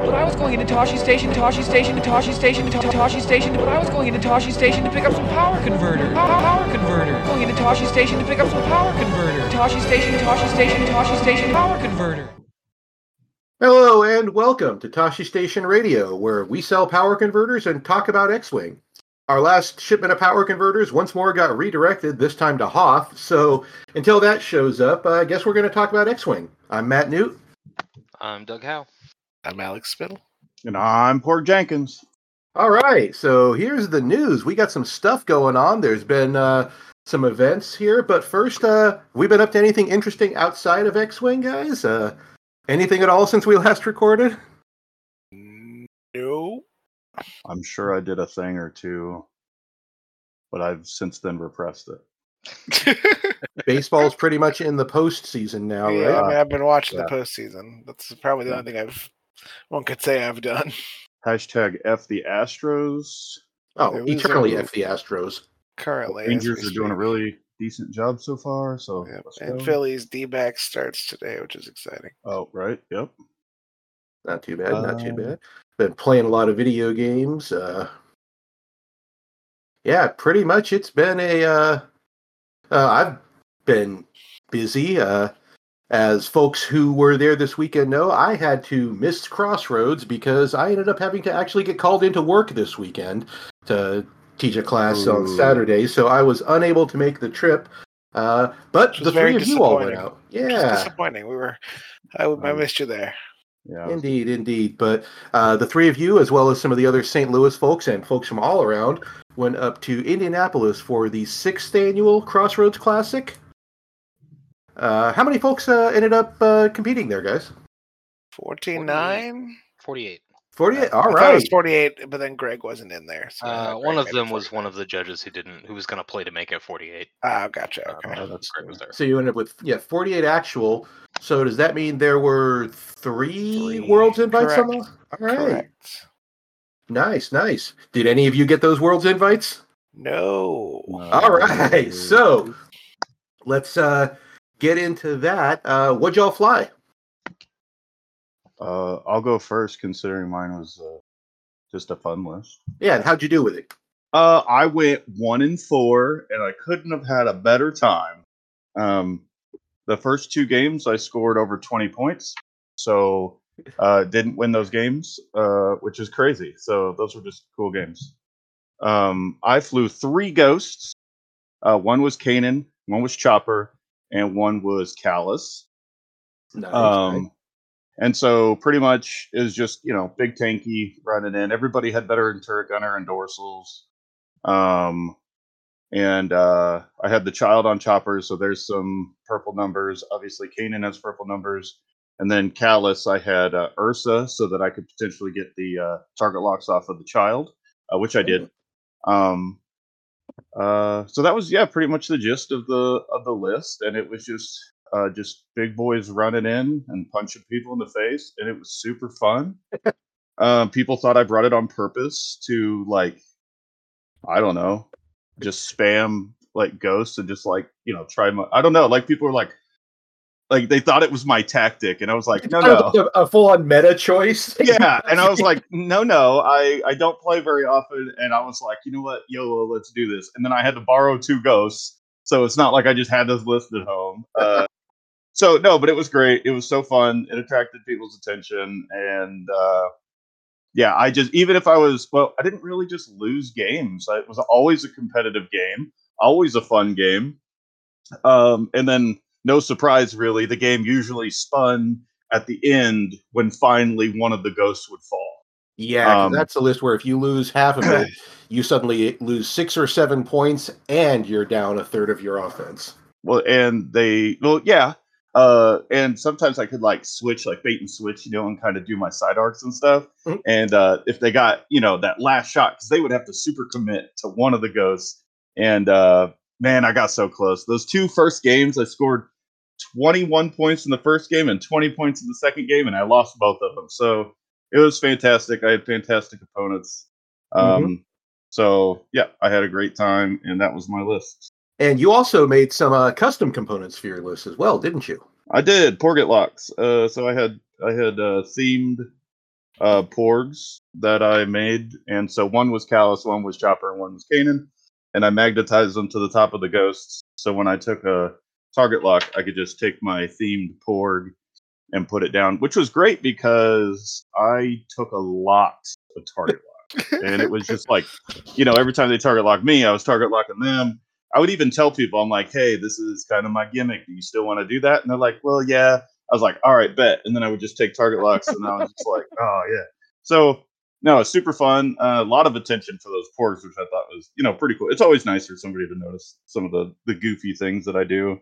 But I was going into Tosche Station, Tosche Station, Tosche Station, Tosche Station. But I was going into Tosche Station to pick up some power converter. Power converter. Going into Tosche Station to pick up some power converter. Tosche Station, Tosche Station, Tosche Station, power converter. Hello and welcome to Tosche Station Radio, where we sell power converters and talk about X-Wing. Our last shipment of power converters once more got redirected, this time to Hoth. So until that shows up, I guess we're going to talk about X-Wing. I'm Matt Newt. I'm Doug Howe. I'm Alex Spittle. And I'm Pork Jenkins. All right, so here's the news. We got some stuff going on. There's been uh, some events here, but first, uh, we been up to anything interesting outside of X-Wing, guys? Uh, anything at all since we last recorded? No. I'm sure I did a thing or two, but I've since then repressed it. Baseball's pretty much in the postseason now, yeah, right? I mean, I've been watching Yeah. the postseason. That's probably the only thing I've one could say I've done. Hashtag F the Astros. Oh, It eternally uh, F the Astros. Currently, as Rangers are doing a really decent job so far. So Yep. And. Phillies D back starts today, which is exciting. Oh, right. Yep. Not too bad, not too Um, bad. Been playing a lot of video games. Uh, yeah, pretty much it's been a. Uh, uh, I've been busy. Uh, as folks who were there this weekend know, I had to miss Crossroads because I ended up having to actually get called into work this weekend to teach a class on Saturday, so I was unable to make the trip. Uh, but the three of you all went out. Which is Yeah. disappointing. We were, I, I Um, missed you there. Yeah. Indeed, indeed. But uh, the three of you, as well as some of the other St. Louis folks and folks from all around, went up to Indianapolis for the sixth annual Crossroads Classic. Uh, how many folks uh, ended up uh, competing there, guys? 14 9? 48. 48. All I thought it was 48, but then Greg wasn't in there. So Uh, one of them was 49. one of the judges who didn't, who was going to play to make it 48. Ah, gotcha. Uh, Okay. Oh, that's Greg was there. So you ended up with yeah 48 actual. So does that mean there were three, Three. worlds invites on the? Correct. All right. Correct. Nice, nice. Did any of you get those worlds invites? No. All right. So let's uh get into that. Uh what'd y'all fly? Uh, I'll go first, considering mine was uh, just a fun list. Yeah, and how'd you do with it? Uh, I went one and four, and I couldn't have had a better time. Um, the first two games, I scored over 20 points, so uh, didn't win those games, uh, which is crazy. So those were just cool games. Um, I flew three ghosts. Uh, one was Kanan, one was Chopper, and one was Kallus. Nice, Um, and so pretty much it was just you know big tanky running in. Everybody had better in turret gunner and dorsals. Um, and uh, I had the child on choppers, so there's some purple numbers. Obviously, Kanan has purple numbers, and then Kallus, I had uh, Ursa, so that I could potentially get the uh, target locks off of the child, uh, which I did. Um, uh, so that was yeah, pretty much the gist of the of the list, and it was just uh, just big boys running in and punching people in the face, and it was super fun. um, people thought I brought it on purpose to like, I don't know, just spam like ghosts and just like you know try my. I don't know, like people were like, like they thought it was my tactic, and I was like, no, no, A, full on meta choice. yeah and i was like no no i i don't play very often and i was like you know what? Yolo let's do this. And then i had to borrow two ghosts so it's not like i just had this list at home uh, so no but it was great. It was so fun. It attracted people's attention and uh yeah i just even if i was well i didn't really just lose games. It was always a competitive game always a fun game. Um and then no surprise really the game usually spun at the end when finally one of the ghosts would fall. Yeah, Um, that's a list where if you lose half of it, you suddenly lose six or seven points, and you're down a third of your offense. Well, and they, well, yeah. Uh, and sometimes I could like switch, like bait and switch, you know, and kind of do my side arcs and stuff. Mhm. And uh, if they got, you know, that last shot, because they would have to super commit to one of the ghosts. And uh, man, I got so close. Those two first games, I scored 21 points in the first game and 20 points in the second game, and I lost both of them. So it was fantastic. I had fantastic opponents. Um, So yeah, I had a great time, and that was my list. And you also made some uh, custom components for your list as well, didn't you? I did Porget locks. Uh, so I had I had uh, themed uh, porgs that I made, and so one was Kallus, one was Chopper, and one was Kanan, and I magnetized them to the top of the ghosts. So when I took a target lock, I could just take my themed porg and put it down, which was great because I took a lot of target lock, and it was just like, you know, every time they target lock me, I was target locking them. I would even tell people, I'm like, hey, this is kind of my gimmick. Do you still want to do that? And they're like, well, yeah. I was like, all right, bet. And then I would just take target locks, and I was just like, oh yeah. So no, it's super fun. Uh, a lot of attention for those porgs, which I thought was you know pretty cool. It's always nice for somebody to notice some of the the goofy things that I do.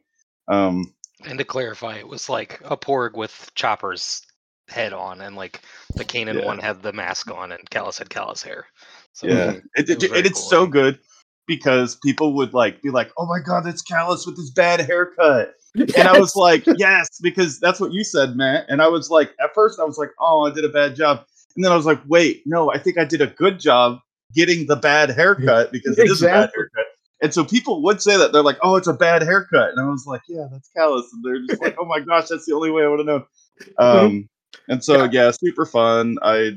Um, And to clarify, it was like a porg with Chopper's head on, and like the Kanan Yeah. one had the mask on, and Kallus had Kallus hair. So yeah, it it, it, and it's cool so good because people would like be like, "Oh my god, that's Kallus with his bad haircut," and I was like, "Yes," because that's what you said, Matt. And I was like, at first, I was like, "Oh, I did a bad job," and then I was like, "Wait, no, I think I did a good job getting the bad haircut because it is a bad haircut." And so people would say that they're like, "Oh, it's a bad haircut," and I was like, "Yeah, that's Kallus." and they're just like, "Oh my gosh, that's the only way I would have known." Um, and so yeah. super fun. I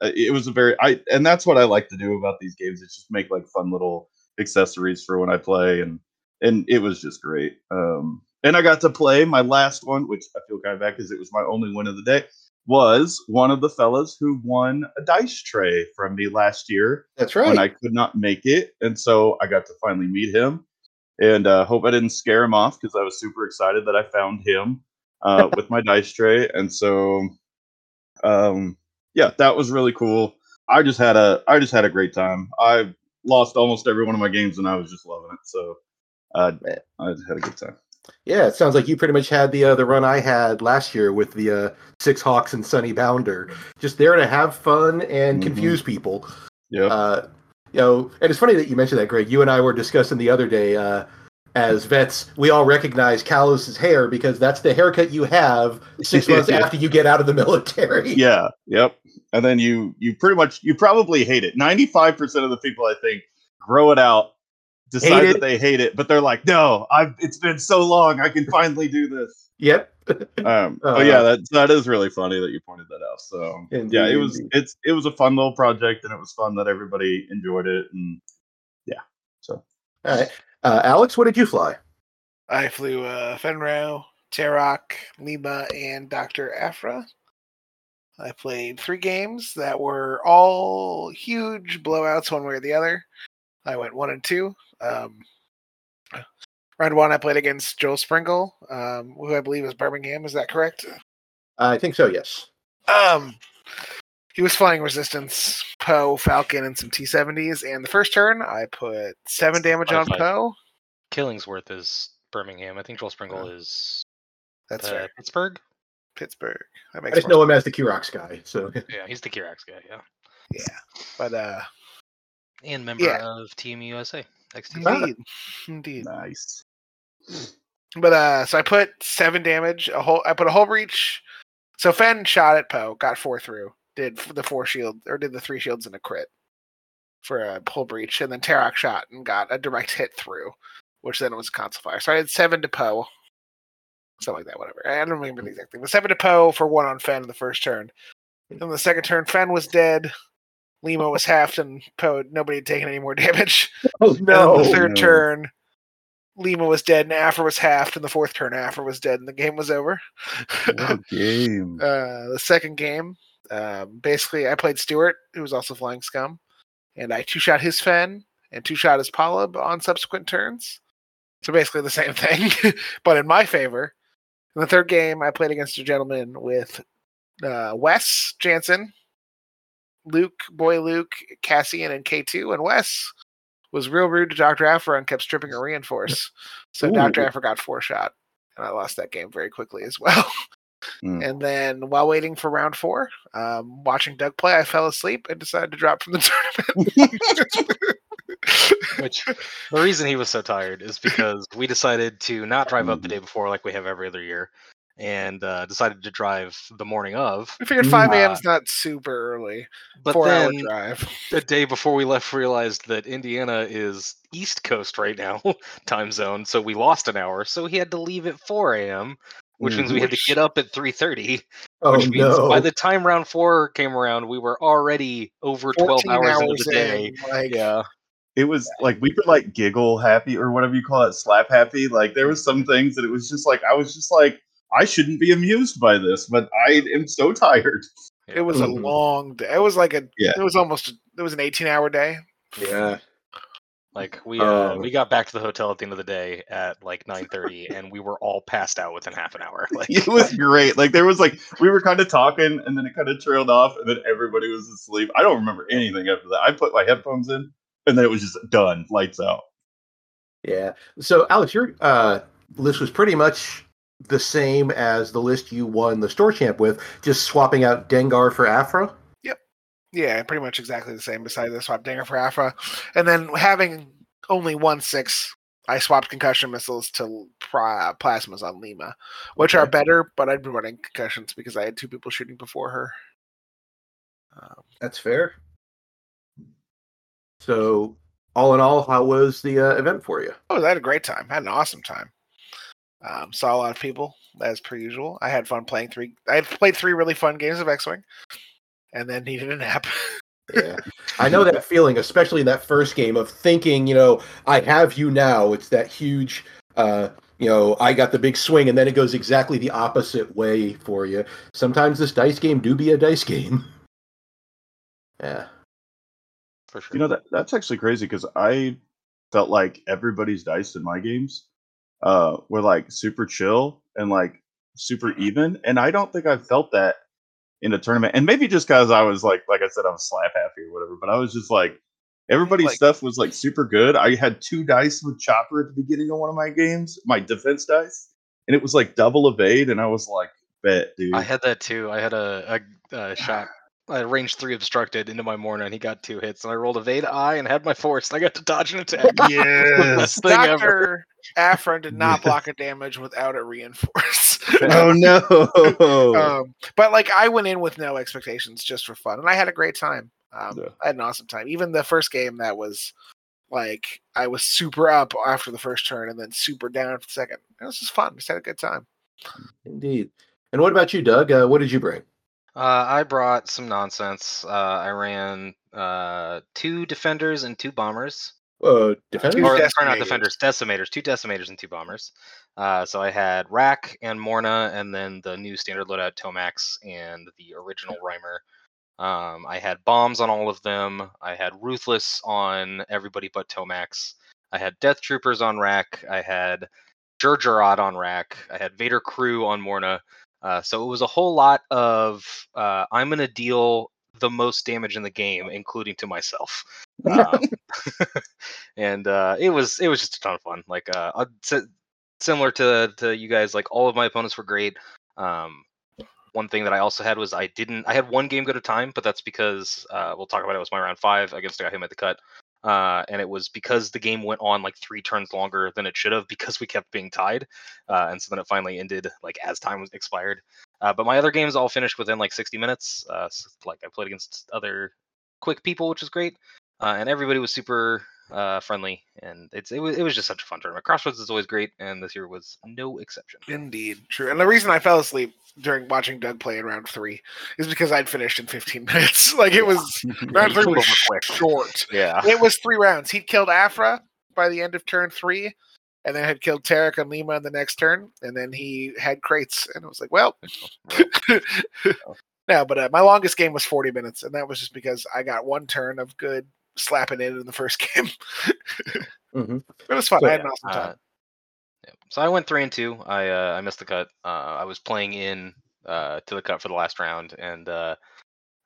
it was a very I and that's what I like to do about these games. Is just make like fun little accessories for when I play, and and it was just great. Um, and I got to play my last one, which I feel kind of bad because it was my only win of the day. Was one of the fellas who won a dice tray from me last year That's right. when I could not make it, and so I got to finally meet him. And uh, hope I didn't scare him off because I was super excited that I found him uh, with my dice tray, and so um, yeah, that was really cool. I just had a I just had a great time. I lost almost every one of my games, and I was just loving it. So uh, I had a good time. Yeah, it sounds like you pretty much had the uh, the run I had last year with the uh, Six Hawks and Sunny Bounder. Just there to have fun and Mhm. confuse people. Yeah, Uh, you know, and it's funny that you mentioned that, Greg. You and I were discussing the other day. Uh, as vets, we all recognize Kallus's hair because that's the haircut you have six months Yeah. after you get out of the military. yeah, yep. And then you you pretty much you probably hate it. Ninety five percent of the people I think grow it out, decide Hate that it. they hate it, but they're like, no, I've it's been so long, I can finally do this. Yep. Um, Uh, yeah, that that is really funny that you pointed that out. So Indeed, yeah, it was indeed. it's it was a fun little project, and it was fun that everybody enjoyed it. And yeah. So All right. Uh, Alex, what did you fly? I flew uh, Fenn Rau, Tarok, Lima, and Dr. Aphra. I played three games that were all huge blowouts, one way or the other. I went one and two. Um, round one, I played against Joel Springle, um, who I believe is Birmingham. Is that correct? I think so. Yes. Um, he was flying Resistance, Poe, Falcon, and some T70s. And the first turn, I put seven damage on Five, five. Poe. Killingsworth is Birmingham. I think Joel Springle is That's uh, right, Pittsburgh. Pittsburgh. That I just more know him as the Kirox guy. So Yeah, he's the Kirax guy. Yeah. Yeah, But uh, and member Yeah. of Team USA. XT. Ah. indeed, indeed. nice. But uh, so I put seven damage. A whole. I put a whole breach. So Fenn shot at Poe, got four through. Did the four shield or did the three shields and a crit for a whole breach, and then Tarok shot and got a direct hit through, which then was a console fire. So I had seven to Poe, something like that. Whatever. I don't remember the exact thing. But seven to Poe for one on Fenn in the first turn. Then the second turn, Fenn was dead. Lima was halved, and Poe nobody had taken any more damage. Oh no. the third no. turn, Lima was dead, and Aphra was halved. And the fourth turn, Aphra was dead, and the game was over. Game. uh, the second game, um, basically, I played Stewart, who was also flying scum, and I two shot his Fenn and two shot his Polyb on subsequent turns. So basically the same thing, but in my favor. In the third game, I played against a gentleman with uh, Wes Janson, Luke, Boy Luke, Cassian, and K2, and Wes was real rude to Dr. Aphra and kept stripping a reinforce. So Ooh. Dr. Aphra got four shot, and I lost that game very quickly as well. Mm. And then while waiting for round four, um, watching Doug play, I fell asleep and decided to drop from the tournament. Which the reason he was so tired is because we decided to not drive up the day before like we have every other year, and uh, decided to drive the morning of. I figured 5 a.m. Uh, is not super early. But Four hour then drive. the day before we left, realized that Indiana is East Coast right now, time zone. So we lost an hour. So he had to leave at 4 a.m., which means we had to get up at 3:30 Oh which means no! by the time round four came around, we were already over 12 14 hours, into hours the day. in, like, Yeah. it was like we could like giggle happy or whatever you call it, slap happy. Like there was some things that it was just like I was just like I shouldn't be amused by this, but I am so tired. It was a long day. It was like a. Yeah. It was almost. It was an eighteen-hour day. yeah, Like we uh, Um, we got back to the hotel at the end of the day at like 9:30, and we were all passed out within half an hour. Like It was great. Like there was like we were kind of talking and then it kind of trailed off and then everybody was asleep. I don't remember anything after that. I put my headphones in and then it was just done, lights out. yeah. So, Alex, your uh, list was pretty much the same as the list you won the store champ with, just swapping out Dengar for Aphra. Yep. Yeah, pretty much exactly the same. Besides the swap Dinger for Aphra, and then having only one six, I swapped concussion missiles to plasmas on Lima, which are better. But I'd been running concussions because I had two people shooting before her. Um, That's fair. So, all in all, how was the uh, event for you? oh, I had a great time. I had an awesome time. Um, saw a lot of people as per usual. I had fun playing three. I played three really fun games of X Wing, and then needed a nap. Yeah, I know that feeling, especially that first game of thinking, you know, I have you now. It's that huge, uh, you know, I got the big swing, and then it goes exactly the opposite way for you. Sometimes this dice game do be a dice game. Yeah. for sure. You know that that's actually crazy because I felt like everybody's dice in my games uh were like super chill and like super even. And I don't think I've felt that in a tournament. And maybe just because I was like like I said, I was slap happy or whatever, but I was just like everybody's Like- stuff was like super good. I had two dice with chopper at the beginning of one of my games, my defense dice, and it was like double evade, and I was like, bet, dude. I had that too. I had a, a, a shot. I range three obstructed into my Morna, and he got two hits. And I rolled evade eye and had my force, and I got to dodge an attack. yes. Best thing ever. Doctor Aphra did not block a damage without a reinforce. oh no. um, but like I went in with no expectations, just for fun, and I had a great time. Um, Yeah. I had an awesome time. Even the first game, that was like I was super up after the first turn, and then super down after the second. It was just fun. Just had a good time. Indeed. And what about you, Doug? Uh, what did you bring? Uh, I brought some nonsense. Uh, I ran uh, two defenders and two bombers. Uh, defender. Two or, decimators. sorry, not defenders, decimators, two decimators and two bombers. Uh, so I had Rack and Morna, and then the new standard loadout Tomax and the original Rhymer. Um, I had bombs on all of them. I had Ruthless on everybody but Tomax. I had Death Troopers on Rack. I had Jerjerrod on Rack. I had Vader Crew on Morna. Uh, so it was a whole lot of uh, I'm gonna deal the most damage in the game, including to myself. Um, and uh, it was it was just a ton of fun. Like uh, uh, similar to to you guys, like all of my opponents were great. Um, one thing that I also had was I didn't I had one game go to time, but that's because uh, we'll talk about it. It was my round five against a guy who made the cut. Uh, and it was because the game went on like three turns longer than it should have because we kept being tied, uh, and so then it finally ended like as time was expired. Uh, but my other games all finished within like 60 minutes. Uh, so, like I played against other quick people, which was great, uh, and everybody was super uh, friendly, and it's it was it was just such a fun tournament. Crossroads is always great, and this year was no exception. Indeed, true. And the reason I fell asleep during watching Doug play in round three is because I'd finished in 15 minutes. Like it was round three was quick. short. Yeah, It was three rounds. He'd killed Aphra by the end of turn three, and then had killed Tarek and Lima in the next turn, and then he had crates, and it was like, well, no. But uh, my longest game was 40 minutes, and that was just because I got one turn of good slapping in in the first game. hmm it was fun. So, I had an awesome Uh, time. yeah. So I went three and two. I uh, I missed the cut. Uh, I was playing in uh, to the cut for the last round, and uh,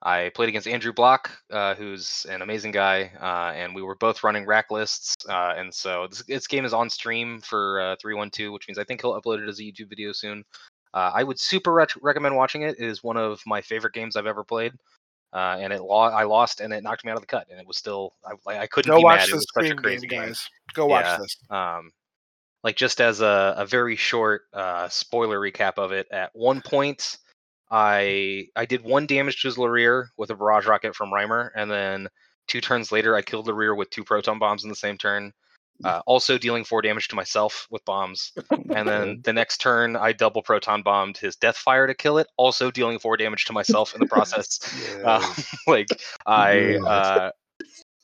I played against Andrew Block, uh, who's an amazing guy, uh, and we were both running rack lists. Uh, and so this, this game is on stream for uh, 312, which means I think he'll upload it as a YouTube video soon. Uh, I would super rec- recommend watching it. It is one of my favorite games I've ever played. Uh, and it lo- I lost, and it knocked me out of the cut, and it was still I, I couldn't Go be watch mad. It the was such a stream crazy game, game guys. Go watch Yeah. this. um, like just as a, a very short uh, spoiler recap of it at one point i i did one damage to his rear with a barrage rocket from Rhymer, and then two turns later i killed the rear with two proton bombs in the same turn uh, also dealing four damage to myself with bombs. And then the next turn, I double proton bombed his Deathfire to kill it, also dealing four damage to myself in the process. Um, like I uh,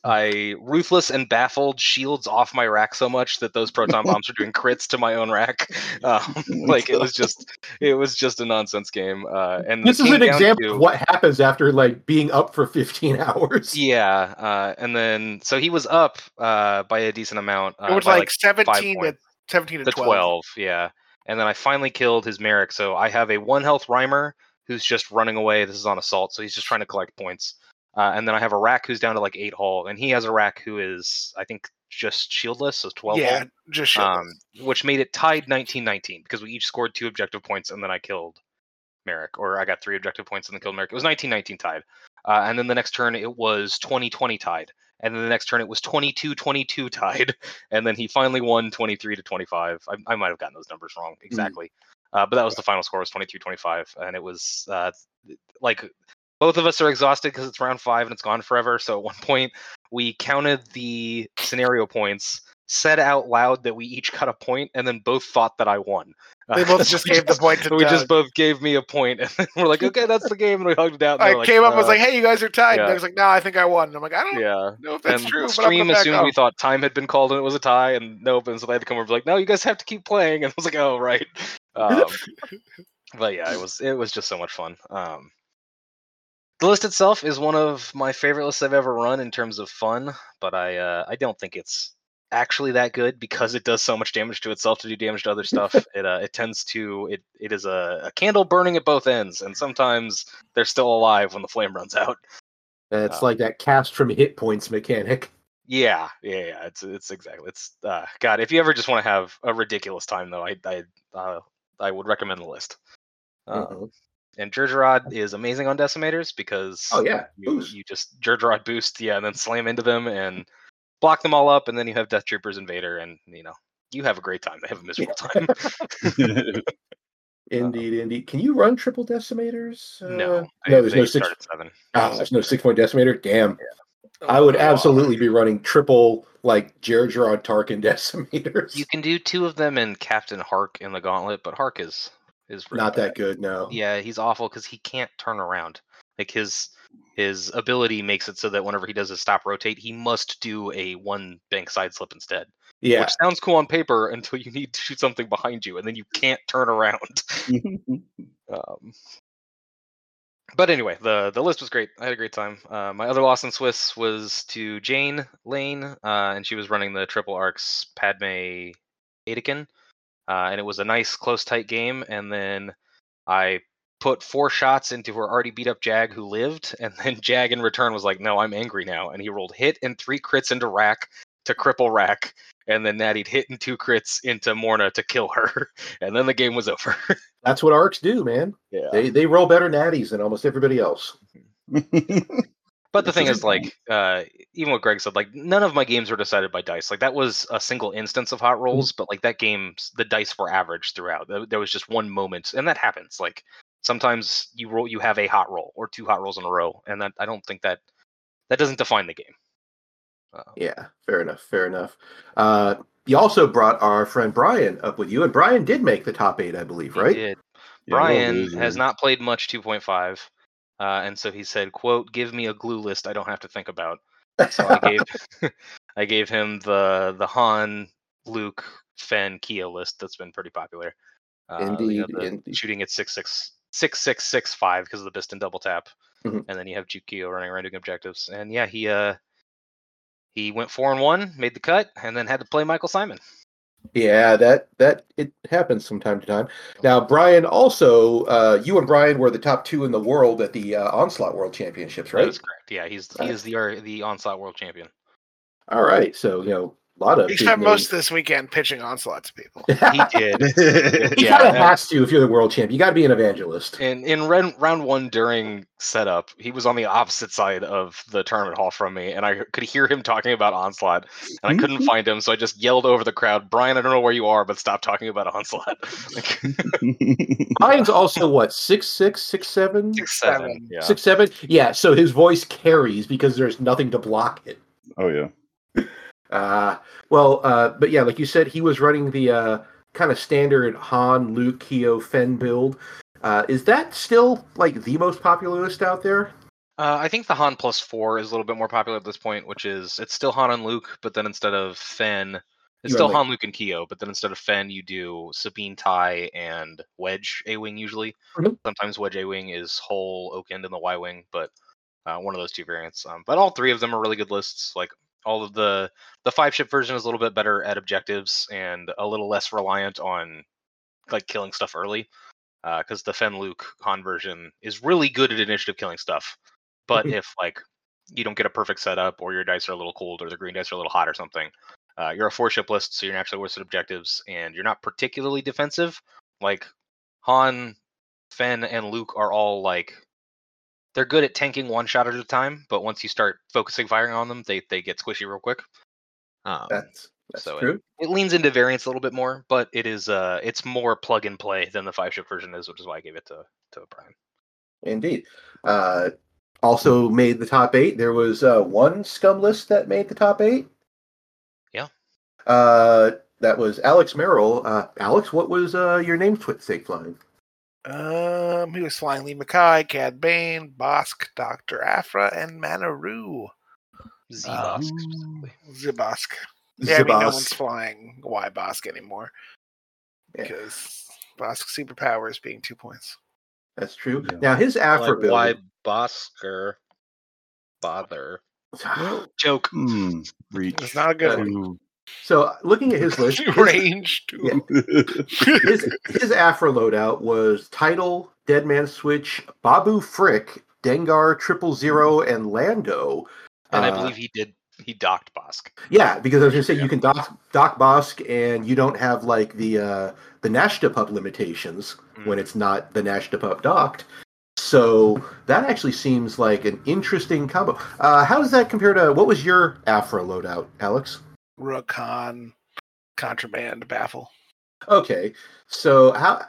I ruthless and baffled shields off my rack so much that those proton bombs are doing crits to my own rack. Um, like it was just it was just a nonsense game. Uh, and This is an example to- of what happens after like being up for 15 hours. Yeah, uh, and then so he was up uh, by a decent amount. Uh, it was by, like, seventeen to seventeen to the 12. 12 yeah and then i finally killed his Maarek so i have a one health rhymer who's just running away this is on assault so he's just trying to collect points uh, and then i have a rack who's down to like 8 hull and he has a rack who is i think just shieldless so 12 Yeah, hull just shit. um, which made it tied 1919 because we each scored two objective points and then i killed Maarek or i got three objective points and then killed Maarek. It was 1919 tied. Uh, and then the next turn it was 2020 tied and then the next turn it was 22-22 tied and then he finally won 23 to 25 i, I might have gotten those numbers wrong exactly. Uh, but that was the final score was 23-25 and it was uh, like both of us are exhausted because it's round five and it's gone forever so at one point we counted the scenario points said out loud that we each got a point and then both thought that i won They Uh, both just gave the point to we just both gave me a point and then we're like okay that's the game and we hugged it out and I like, came up and was uh, like, "Hey, you guys are tied." yeah. And Doug's like, "No, I think I won." And I'm like, "I don't yeah know if that's and true." the but I'm stream assumed we thought time had been called and it was a tie, and nope. And so they had to come over and be like, "No, you guys have to keep playing." And I was like, "Oh, right." Um, but yeah, it was it was just so much fun. Um, the list itself is one of my favorite lists I've ever run in terms of fun, but I uh, I don't think it's actually that good because it does so much damage to itself to do damage to other stuff. it uh, it tends to it it is a, a candle burning at both ends, and sometimes they're still alive when the flame runs out. It's Uh, like that cast from hit points mechanic. Yeah, yeah, yeah. It's it's exactly. It's uh, God. If you ever just want to have a ridiculous time, though, I I uh, I would recommend the list. Um, Mhm. And Jerjerrod is amazing on decimators because Oh yeah, you, boost. you just Jerjerrod boost, yeah, and then slam into them and block them all up, and then you have Death Troopers Invader, and you know you have a great time. They have a miserable time. Indeed, indeed. Can you run triple decimators? no, Uh, they- no, there's no six. start seven. Oh, there's no six point decimator. Damn. I would Oh, absolutely be running triple like Jared Gerard Tarkin decimators. You can do two of them in Captain Hark in the Gauntlet, but Hark is is really Not bad. that good, no. Yeah, he's awful because he can't turn around. Like his his ability makes it so that whenever he does a stop rotate, he must do a one bank side slip instead. Yeah. Which sounds cool on paper until you need to shoot something behind you, and then you can't turn around. Um, but anyway, the the list was great. I had a great time. Uh, my other loss in Swiss was to Jane Lane, uh, and she was running the triple arcs Padme Adekin, uh, and it was a nice close tight game. And then I put four shots into her already beat up Jag who lived, and then Jag in return was like, "No, I'm angry now," and he rolled hit and three crits into Rack to cripple Rack, and then Natty'd hit and two crits into Morna to kill her, and then the game was over. That's what arcs do, man. yeah. They they roll better natties than almost everybody else. But the thing is like, uh, even what Greg said, like, none of my games were decided by dice. Like, that was a single instance of hot rolls, but like that game, the dice were average throughout. There- was just one moment, and that happens. Like, sometimes you roll, you have a hot roll or two hot rolls in a row, and that I don't think that that doesn't define the game. Uh, Yeah, fair enough. Fair enough. Uh, you also brought our friend Brian up with you, and Brian did make the top eight, I believe, he right? did. Yeah, Brian loser. has not played much 2.5, uh, and so he said, "quote Give me a glue list I don't have to think about." So I gave I gave him the the Han, Luke, Fenn, Kia list that's been pretty popular. Uh, you know, Indeed, indeed. shooting at six six six six six five because of the Bistan double tap, Mhm. and then you have Jukio running around doing objectives. And yeah, he uh he went four and one, made the cut, and then had to play Michael Simon. Yeah, that that it happens from time to time. Now, Brian also, uh, you and Brian were the top two in the world at the uh, Onslaught World Championships, right? That's correct. Yeah, he's he is the uh, the onslaught world champion. All right, so you know a lot of He spent most of this weekend pitching onslaught to people. He did. He Yeah, kind of and- has to if you're the world champ. You got to be an evangelist. In in round, round one during setup, he was on the opposite side of the tournament hall from me, and I could hear him talking about onslaught, and I couldn't mm-hmm. find him, so I just yelled over the crowd, "Brian, I don't know where you are, but stop talking about onslaught." Like, Brian's also what six six six seven Six, seven, seven. yeah. six seven. Yeah, so his voice carries because there's nothing to block it. oh yeah. Uh, well, uh, but yeah, like you said, he was running the uh, kind of standard Han, Luke, Keo, Fenn build. Uh, is that still like the most popular list out there? Uh, I think the Han plus four is a little bit more popular at this point, which is it's still Han and Luke, but then instead of Fenn, it's You still like- Han, Luke, and Keo, but then instead of Fenn, you do Sabine, Tai, and Wedge A Wing usually. Mhm. Sometimes Wedge A Wing is Hol Okand in the Y Wing, but uh, one of those two variants. Um, but all three of them are really good lists. Like all of the the five ship version is a little bit better at objectives and a little less reliant on like killing stuff early. Because the Fenn Luke Han version is really good at initiative killing stuff, but Mhm. if like you don't get a perfect setup or your dice are a little cold or the green dice are a little hot or something, uh, you're a four ship list, so you're naturally worse at objectives and you're not particularly defensive. Like Han, Fenn, and Luke are all like they're good at tanking one shot at a time, but once you start focusing firing on them, they they get squishy real quick. Um, That's that's so true. It, it leans into variance a little bit more, but it is uh it's more plug and play than the five ship version is, which is why I gave it to to Brian. Indeed. Uh, also made the top eight. There was uh, one scum list that made the top eight. Yeah. Uh, that was Alex Merrill. Uh, Alex, what was uh, your name twi- sake flying? Um, he was flying Lee Makai, Cad Bane, Bossk, Doctor Aphra, and Manaroo. Z-Bossk Um, specifically. Zibosk. Yeah, I mean, no one's flying Y Bossk anymore Yeah. because Bossk superpower is being two points. That's true. Yeah. Now his Afro Like build. why Bosker bother? Joke. Hmm. Reach. It's not a good one. To- So looking at his list, his, Range two. Yeah. his, his Afro loadout was Title, Dead Man Switch, Babu Frick, Dengar Triple Zero, and Lando. And I Uh, believe he did he docked Bossk. Yeah, because I was gonna say Yeah. you can dock dock Bossk and you don't have like the uh the Nashtah pup limitations when Mm. it's not the Nashtah pup docked. So that actually seems like an interesting combo. Uh, how does that compare to what was your Afro loadout, Alex? Rakan, contraband, baffle. Okay, so how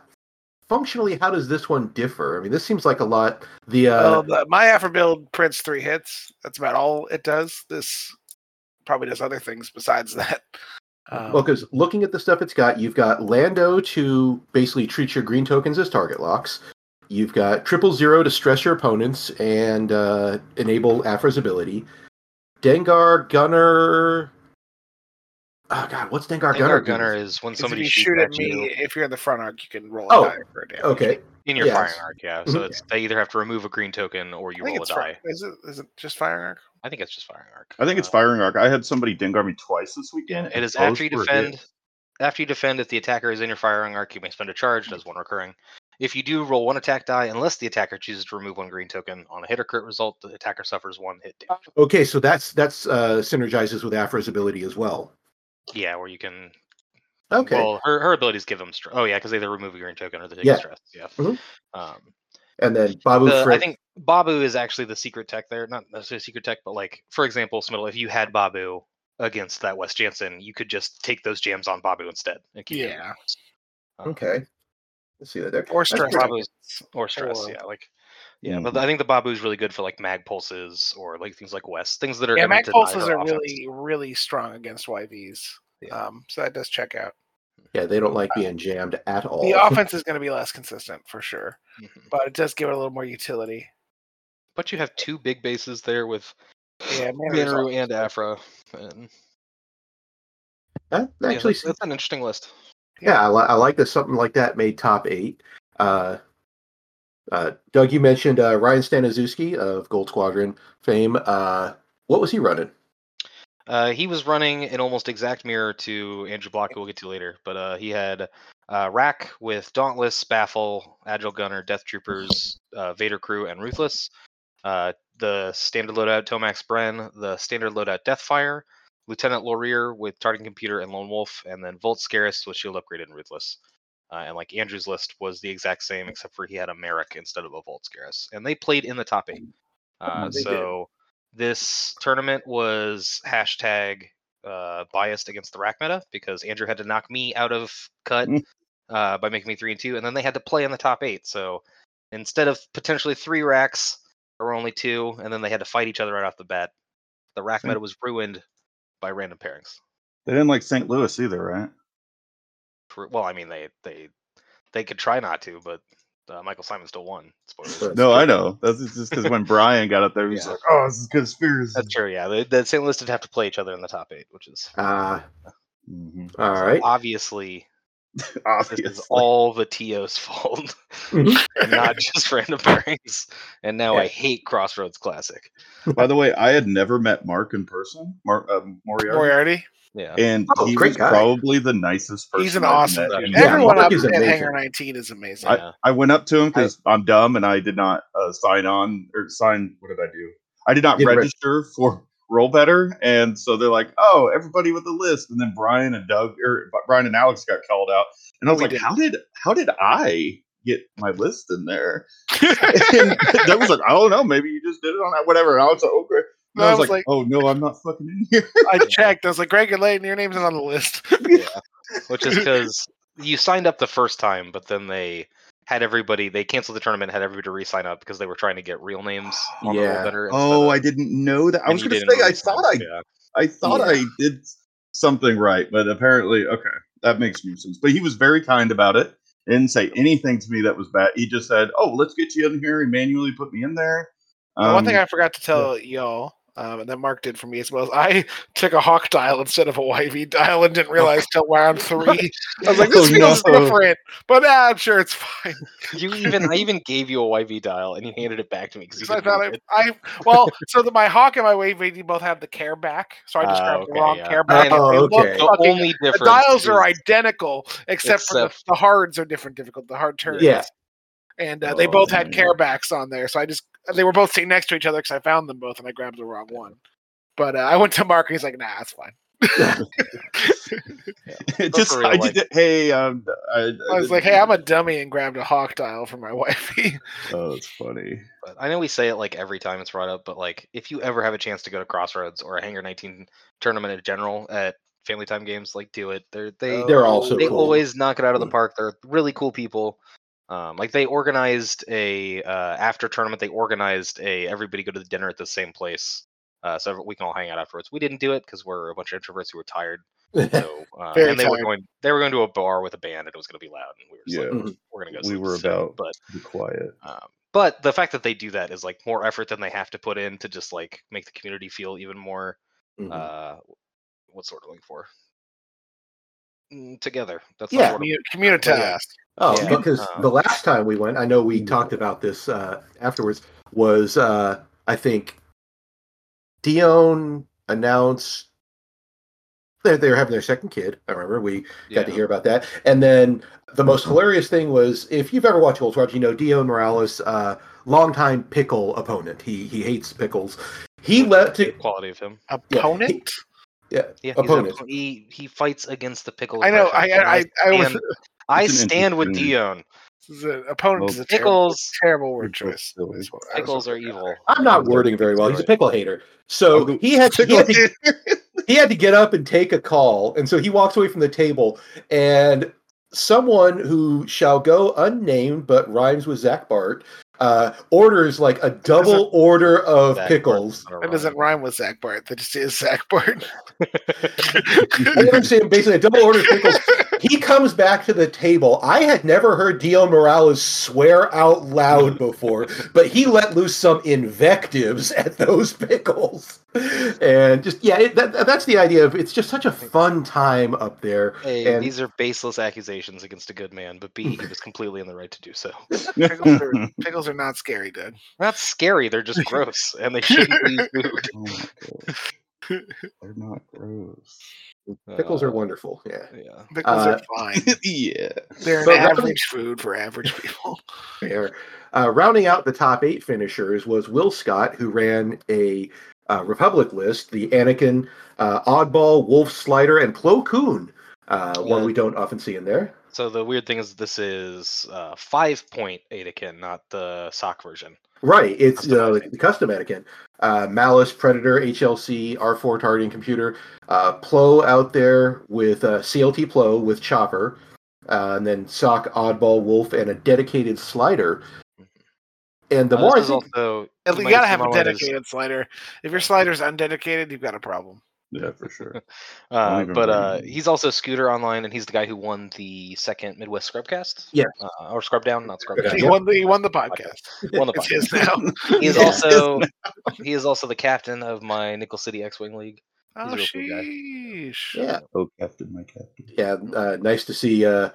functionally how does this one differ? I mean, this seems like a lot. The uh, well, the, my Aphra build prints three hits. That's about all it does. This probably does other things besides that. Um, Well, because looking at the stuff it's got, you've got Lando to basically treat your green tokens as target locks. You've got triple zero to stress your opponents and uh, enable Aphra's ability. Dengar Gunner. Oh God, what's Dengar, Gunner? Dengar do? Gunner is when if somebody you shoots shoot at at me, you if you're in the front arc, you can roll Oh, a die for a damage. Okay, in your yes. firing arc, yeah. So Mhm. it's they either have to remove a green token or I you think roll a it's fire. die. Is it? Is it just firing arc? I think it's just firing arc. I think it's Uh, firing arc. I had somebody dingar me twice this weekend. It and is both after you defend. After you defend, if the attacker is in your firing arc, you may spend a charge. Does one recurring. If you do roll one attack die, unless the attacker chooses to remove one green token on a hit or crit result, the attacker suffers one hit damage. okay, so that's that's uh, synergizes with Aphra's ability as well. Yeah, where you can. Okay, Well, her, her abilities give them. Str- oh yeah, because they either remove a green token or they take Yeah. stress. Yeah. Mhm. Um, and then Babu the, I think Babu is actually the secret tech there. Not necessarily secret tech, but like for example, Smittle, if you had Babu against that West Janson, you could just take those jams on Babu instead. And keep Yeah. Um, okay, let's see that there. Or That's stress. pretty- Babu's or stress, Or- yeah, like yeah. Mhm. But I think the Babu is really good for like mag pulses or like things like West, things that are Yeah, gonna mag pulses are offense. really, really strong against YVs. Yeah. Um, so that does check out. Yeah, they don't like being jammed at all. The offense is going to be less consistent for sure, Mhm. but it does give it a little more utility. But you have two big bases there with Yeah, Manor's Manaroo and Aphra, and that yeah, actually that's, that's an interesting list. Yeah, I, li- I like that something like that made top eight. Uh, uh, Doug, you mentioned uh, Ryan Staniszewski of Gold Squadron fame. Uh, what was he running? Uh, he was running an almost exact mirror to Andrew Block, who we'll get to later. But uh, he had uh, Rack with Dauntless, Baffle, Agile Gunner, Death Troopers, Vader Crew, and Ruthless. The standard loadout Tomax Bren, the standard loadout Deathfire, Lieutenant Lorrir with Targeting Computer and Lone Wolf, and then Vult Skerris with Shield Upgraded and Ruthless. Uh, and like Andrew's list was the exact same, except for he had a Maarek instead of a Vult Skerris. And they played in the top eight. Uh, They did. so this tournament was hashtag uh, biased against the rack meta because Andrew had to knock me out of cut Mm. uh, by making me three and two, and then they had to play in the top eight. So instead of potentially three racks, there were only two, and then they had to fight each other right off the bat. The rack Mm. meta was ruined by random pairings. They didn't like St. Louis either, right? True- Well, I mean they they they could try not to, but uh, Michael Simon still won. Spoilers. That's No, I know. That's just because when Brian got up there, he's was Yeah. like, "Oh, this is conspiracy." That's true. Yeah, the, the St. Louis did have to play each other in the top eight, which is Ah, Mhm. all so right. obviously this Obviously. is all the TO's fault Mhm. and not just random pairings. And now I hate Crossroads Classic. By the way, I had never met Mark in person, Mark um, Moriarty, Moriarty. Yeah. and Oh, he was guy. probably the nicest person. He's an I've awesome met dude. Yeah, Everyone up at amazing. Hangar 19 is amazing. I, Yeah. I went up to him because I'm dumb and I did not uh, sign on or sign. What did I do? I did not Didn't reg- register for Roll Better, and so they're like, "Oh, everybody with the list." And then Brian and Doug or Brian and Alex got called out, and I was We like, did. "How did how did I get my list in there?" and Doug was like, "I don't know. Maybe you just did it on that, whatever." And I was like, "Okay." And No, I I was was like, like- "Oh no, I'm not fucking in here." I checked. I was like, Greg, you're late your name's not on the list. yeah. Which is because you signed up the first time, but then they had everybody they canceled the tournament, had everybody re-sign up because they were trying to get real names on Yeah. roll better. oh, I didn't know that. I was going to say I thought I yeah. I thought Yeah. I did something right, but apparently, okay, that makes new sense. But he was very kind about it. Didn't say anything to me that was bad. He just said, "Oh, let's get you in here." He manually put me in there. Uh, One thing Um, I forgot to tell y'all, um, and that Mark did for me as well, is I took a Hawk dial instead of a YV dial and didn't realize till round three. I was like, this Oh, feels no. different, but ah, I'm sure it's fine. You even I even gave you a YV dial and you handed it back to me because So I thought I. I well, so the, my Hawk and my Wave VD both have the care back, so I just Ah, grabbed okay, the wrong yeah. care back. Oh, and they look okay. The fucking- only the difference dials are identical, except for the, Except- the hards are different, difficult. The hard turns. Yeah. And uh, they Oh, both had care backs on there, so I just they were both sitting next to each other because I found them both and I grabbed the wrong one. But uh, I went to Mark and he's like, "Nah, that's fine." it just, real, I like- did. Hey, um, I, I was like, "Hey, I'm a dummy," and grabbed a hawk dial for my wifey. Oh, it's funny. But I know we say it like every time it's brought up, but like if you ever have a chance to go to Crossroads or a Hangar 19 tournament in general at Family Time Games, like do it. They're they They're also they cool. always knock it out of the park. They're really cool people. Um, like they organized a uh, after tournament. They organized a everybody go to the dinner at the same place, uh, so we can all hang out afterwards. We didn't do it because we're a bunch of introverts who were tired. So uh, and they were going they were going to a bar with a band and it was going to be loud and we were just Yeah. like we're going to go. We were sit." about- but Be quiet. um, but the fact that they do that is like more effort than they have to put in to just like make the community feel even more Mhm. uh what's the word I'm looking for Mm, together that's Yeah. the word I'm- Commu- Communitas. Oh, Yeah. because Uh, the last time we went, I know we talked about this uh, afterwards. Was uh, I think Dion announced that they were having their second kid. I remember we got to hear about that. And then the most hilarious thing was if you've ever watched Gold Rush, you know Dion Morales, uh, longtime pickle opponent. He he hates pickles. He let to quality of him Opponent. Yeah yeah he's a- opponent. he he fights against the pickle I know. aggression, I I I, was stand, I stand with interesting- Dion the opponent Well, is a terrible, pickles terrible word choice. silly. That's what- that's pickles are evil I'm not wording very well. He's a pickle hater. So go- he had, he had to he had to get up and take a call and so he walks away from the table and someone who shall go unnamed but rhymes with zach bart uh, orders like a double order of Zach pickles. Bart's That doesn't rhyme with Zach Bart. That just is Zach Bart. I understand basically a double order of pickles. He comes back to the table. I had never heard dio morales swear out loud before but he let loose some invectives at those pickles and just yeah it, that, that's the idea of it's just such a fun time up there Hey, And- these are baseless accusations against a good man, but B, he was completely in the right to do so. pickles, are, pickles are not scary, dude. Not scary, they're just gross, and they shouldn't be food. Oh my gosh. They're not gross. pickles are Uh, wonderful yeah Yeah. Pickles Uh, are fine. yeah. They're an but rather- average food for average people. Fair. Uh, rounding out the top eight finishers was Will Scott, who ran a uh, Republic list, the Anakin, uh, Oddball, Wolf Slider, and Plo Koon, uh, one we don't often see in there. So the weird thing is this is uh, five point Anakin, not the sock version. Right, it's uh, the custom Anakin. Uh, Malice, Predator, HLC, R4 targeting computer, uh, Plo out there with uh, CLT Plo with Chopper, uh, and then Sock, Oddball, Wolf, and a dedicated slider. And the Uh, more I is think, also You might gotta have a my mind is- dedicated slider. If your slider's undedicated, you've got a problem. Yeah, for sure. Uh, but uh, he's also Scooter online, and he's the guy who won the second Midwest Scrubcast. Yeah, uh, or Scrub Down, not Scrub Down. He won the he won the podcast. Won the It's podcast. his now. He is also he is also the captain of my Nickel City X-wing league. Oh a real cool sheesh. Yeah, Oh, Captain, my Captain. yeah. Uh, nice to see uh,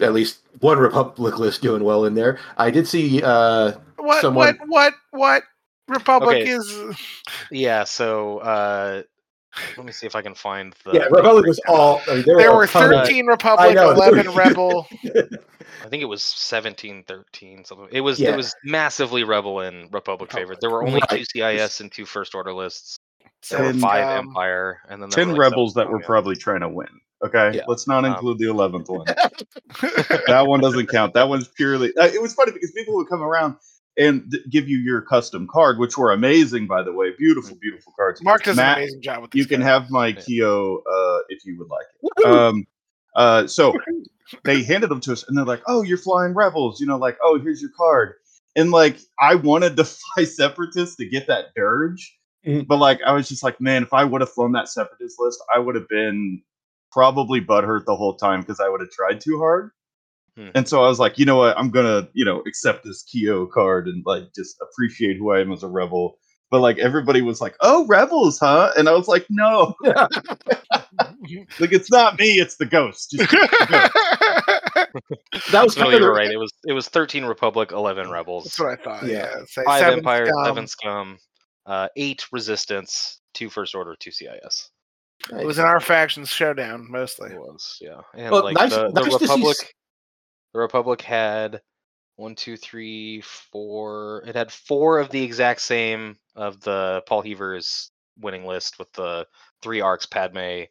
at least one Republic list doing well in there. I did see. Uh, What Someone- what what what Republic Okay. is Yeah. So uh, let me see if I can find the. yeah, Republic was all. I mean, there, there were, were a ton of- 13 Republic, 11 Rebel. I think it was 17, 13, something. It was Yeah. it was massively Rebel and Republic favored. There were only Right. two CIS and two First Order lists. There were Ten- five um, Empire, and then there Ten were like rebels that were probably trying to win. Okay, Yeah. let's not Um, include the eleventh one. that one doesn't count. That one's purely. Uh, it was funny because people would come around and th- give you your custom card, which were amazing, by the way. Beautiful, beautiful cards. Mark does Matt, an amazing job with this. You these can guys. have my Yeah. Keo uh, if you would like it. Woohoo! Um, uh, so they handed them to us, and they're like, "Oh, you're flying rebels," you know, like, "Oh, here's your card." And like, I wanted to fly separatists to get that dirge, Mhm. but like, I was just like, man, if I would have flown that separatist list, I would have been probably butthurt the whole time because I would have tried too hard. Hmm. And so I was like, you know what, I'm gonna, you know, accept this Keo card and like just appreciate who I am as a rebel. But like everybody was like, "Oh, rebels, huh?" And I was like, "No, like it's not me, it's the ghost." Just that was No, you were right. It was it was thirteen Republic, eleven Rebels, That's what I thought. Yeah. Yeah. Say five seven Empire, scum. seven Scum, uh, eight Resistance, two First Order, two CIS. It was in our faction's showdown mostly. It was, yeah. And Well, like nice- the, the nice see Republic, the Republic had one, two, three, four. It had four of the exact same of the Paul Heaver's winning list with the three arcs, Padme,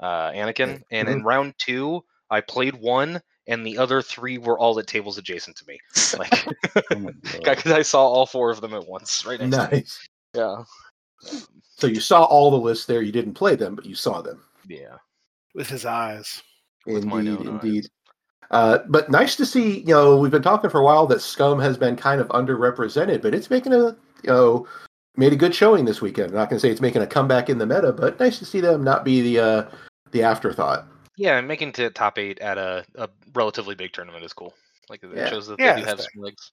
uh, Anakin, and in round two, I played one, and the other three were all at tables adjacent to me, like Oh because I saw all four of them at once, right next to me. nice. Yeah, So you saw all the lists there. You didn't play them, but you saw them. yeah. With his eyes. With my indeed, eyes. indeed. Uh, but nice to see. You know, we've been talking for a while that Scum has been kind of underrepresented, but it's making a you know made a good showing this weekend. I'm not going to say it's making a comeback in the meta, but nice to see them not be the uh, the afterthought. Yeah, and making to top eight at a, a relatively big tournament is cool. Like it Yeah. shows that Yeah, they do have some legs.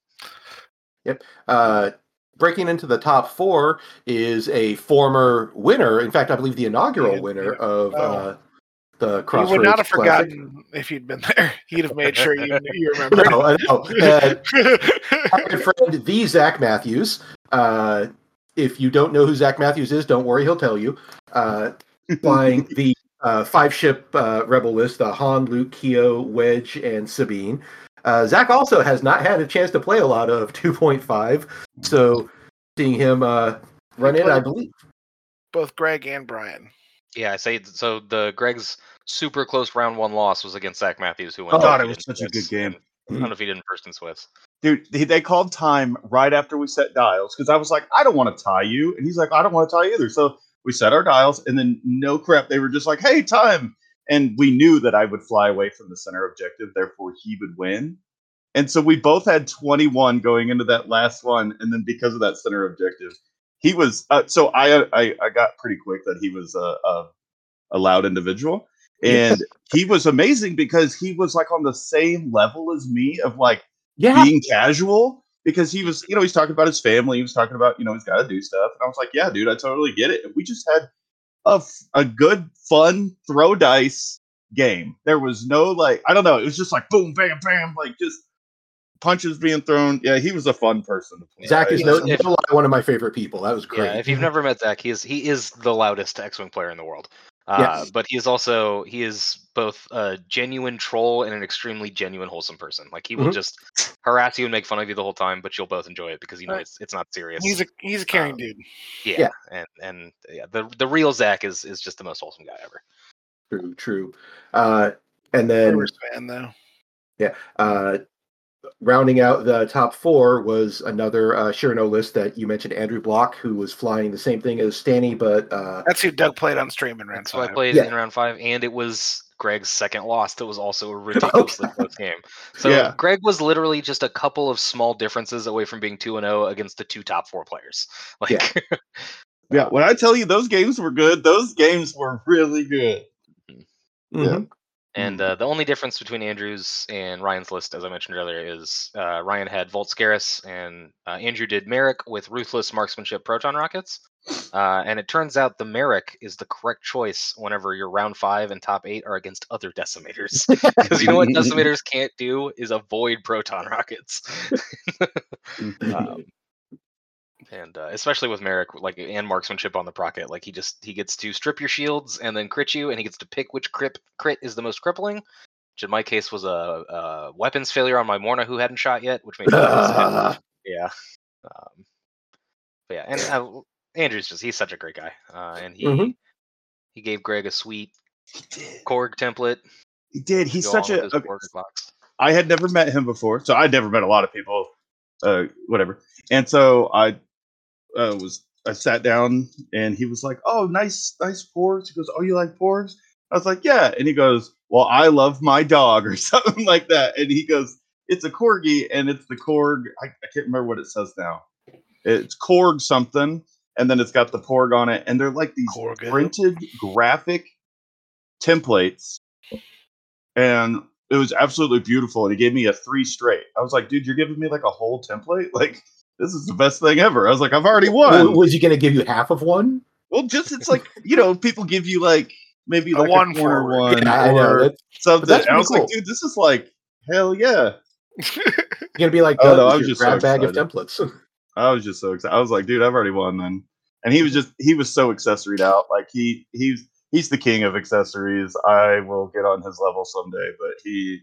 Yep. Uh, breaking into the top four is a former winner. In fact, I believe the inaugural Yeah, winner yeah. of Oh. uh, the He Crossroads would not have Classic. forgotten if you'd been there. He'd have made sure you, you remembered. No, I know. Uh, my friend, the Zach Matthews. Uh, if you don't know who Zach Matthews is, don't worry, he'll tell you. Uh, flying the uh, five ship uh, rebel list: the Han, Luke, Keo, Wedge, and Sabine. Uh, Zach also has not had a chance to play a lot of 2.5, so seeing him uh, run in, I believe. Both Greg and Brian. Yeah, I say so. The Greg's super close round one loss was against Zach Matthews, who won. Oh, God, it was such a good Swiss game. and Undefeated in first and Swiss. Dude, they, they called time right after we set dials because I was like, I don't want to tie you. And he's like, I don't want to tie either. So we set our dials, and then no crap. They were just like, hey, time. And we knew that I would fly away from the center objective, therefore he would win. And so we both had 21 going into that last one. And then because of that center objective, he was. Uh, so I, I I got pretty quick that he was a, a, a loud individual. And he was amazing because he was like on the same level as me of like, Yeah, being casual because he was, you know, he's talking about his family. He was talking about, you know, he's got to do stuff. And I was like, yeah, dude, I totally get it. And we just had a, f- a good, fun throw dice game. There was no like, I don't know. It was just like boom, bam, bam, like just punches being thrown. Yeah, he was a fun person to play. Zach is no, if- one of my favorite people. That was great. Yeah, if you've never met Zach, he is he is the loudest X-wing player in the world. Uh, Yes. But he is also he is both a genuine troll and an extremely genuine wholesome person. Like he will Mhm. just harass you and make fun of you the whole time, but you'll both enjoy it because you know Right. it's it's not serious. He's a he's a caring Um, dude. yeah, yeah. and and yeah, the the real Zach is is just the most wholesome guy ever. True, true. Uh, and then Rivers fan though. Yeah. Uh, rounding out the top four was another uh, Chiraneau list that you mentioned, Andrew Block, who was flying the same thing as Stanny, but uh, That's who Doug played on stream in round That's what I played Yeah. in round five, and it was Greg's second loss. That was also a ridiculously close game. So Yeah. Greg was literally just a couple of small differences away from being two and zero against the two top four players. Like, Yeah, when I tell you those games were good, those games were really good. Mhm. And uh, the only difference between Andrew's and Ryan's list, as I mentioned earlier, is uh, Ryan had Vult Skerris and uh, Andrew did Maarek with Ruthless Marksmanship Proton Rockets. Uh, and it turns out the Maarek is the correct choice whenever your round five and top eight are against other decimators. Because you know what decimators can't do is avoid proton rockets. um, and uh, especially with Maarek, like and marksmanship on the procket, like he just he gets to strip your shields and then crit you, and he gets to pick which crit crit is the most crippling. Which in my case was a, a weapons failure on my Morna who hadn't shot yet, which made me Ah. yeah. Um, but yeah, and uh, Andrew's just he's such a great guy, uh, and he Mhm. he gave Greg a sweet. Korg template. He did. He's such a. a-. I had never met him before, so I'd never met a lot of people, uh, whatever. And so I uh, was I sat down, and he was like, "Oh, nice, nice porgs." He goes, "Oh, you like porgs?" I was like, "Yeah." And he goes, "Well, I love my dog," or something like that. And he goes, "It's a corgi, and it's the corg. I, I can't remember what it says now. It's corg something." And then it's got the porg on it, and they're like these Korg. printed graphic templates and it was absolutely beautiful and he gave me a three straight i was like dude you're giving me like a whole template like this is the best thing ever. I was like i've already W- won. Was he going to give you half of one? well just it's like you know people give you like maybe A like one a corner one Yeah, I know. or That's, something. that's i was pretty like dude this is like hell yeah. You're going to be like, Oh, no, I was your just so grab bag of templates. i was just so excited i was like dude i've already won then. And he was just he was so accessoried out. Like he he's he's the king of accessories. I will get on his level someday but he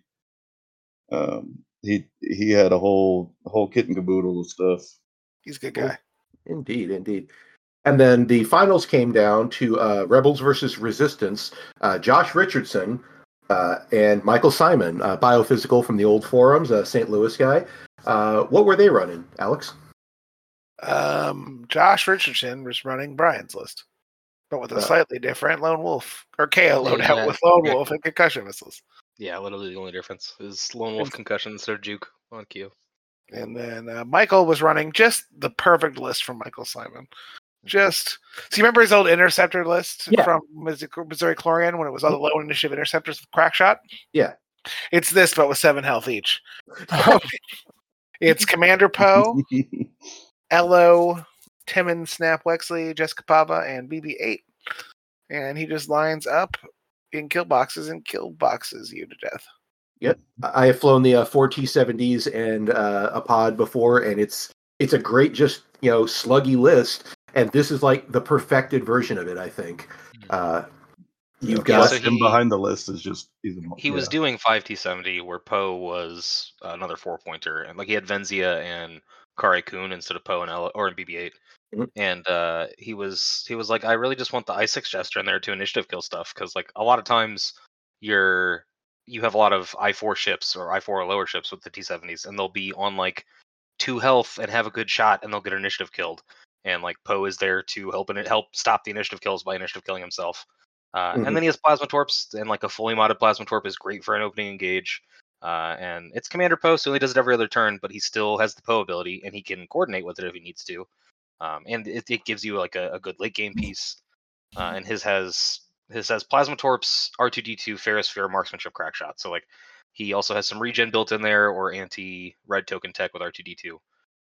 um he he had a whole whole kit and caboodle of stuff He's a good guy. Indeed, indeed. And then the finals came down to uh, Rebels versus Resistance. Uh, Josh Richardson uh, and Michael Simon, uh, biophysical from the old forums, a St. Louis guy. Uh, what were they running, Alex? Um, Josh Richardson was running Brian's list, but with a Uh, slightly different lone wolf or Keo loadout Yeah. with lone Yeah. wolf and concussion missiles. Yeah, literally the only difference is lone wolf concussion instead of juke on cue. And then uh, Michael was running just the perfect list from Michael Simon. Just so you remember his old interceptor list Yeah. from Missouri Chlorian when it was all the low initiative interceptors with crack shot? Yeah. It's this, but with seven health each. it's Commander Poe, Ello, Temmin, Snap, Wexley, Jessica Pava, and BB-8. And he just lines up in kill boxes and kill boxes you to death. Yep, I have flown the uh, four T70s and uh, a pod before, and it's it's a great, just you know, sluggy list. And this is like the perfected version of it. I think. Uh, you've Yeah, got so him he- behind the list is just even more, He was doing five T seventy where Poe was another four pointer, and like he had Venzia and Kare Kun instead of Poe and Ella, or in BB eight. Mhm. And uh, he was he was like, I really just want the I six gesture in there to initiative kill stuff because like a lot of times you're you have a lot of I four ships or I four or lower ships with the T seventies, and they'll be on like two health and have a good shot, and they'll get initiative killed. And like Poe is there to help and it help stop the initiative kills by initiative killing himself. Uh, Mhm. And then he has plasma torps, and like a fully modded plasma torp is great for an opening engage. Uh, and it's Commander Poe, so he does it every other turn, but he still has the Poe ability, and he can coordinate with it if he needs to. Um, and it, it gives you like a, a good late game piece. Uh, and his has his has plasma torps, R2D2, Ferrosphere, marksmanship, crack shot. So like he also has some regen built in there or anti red token tech with R2D2.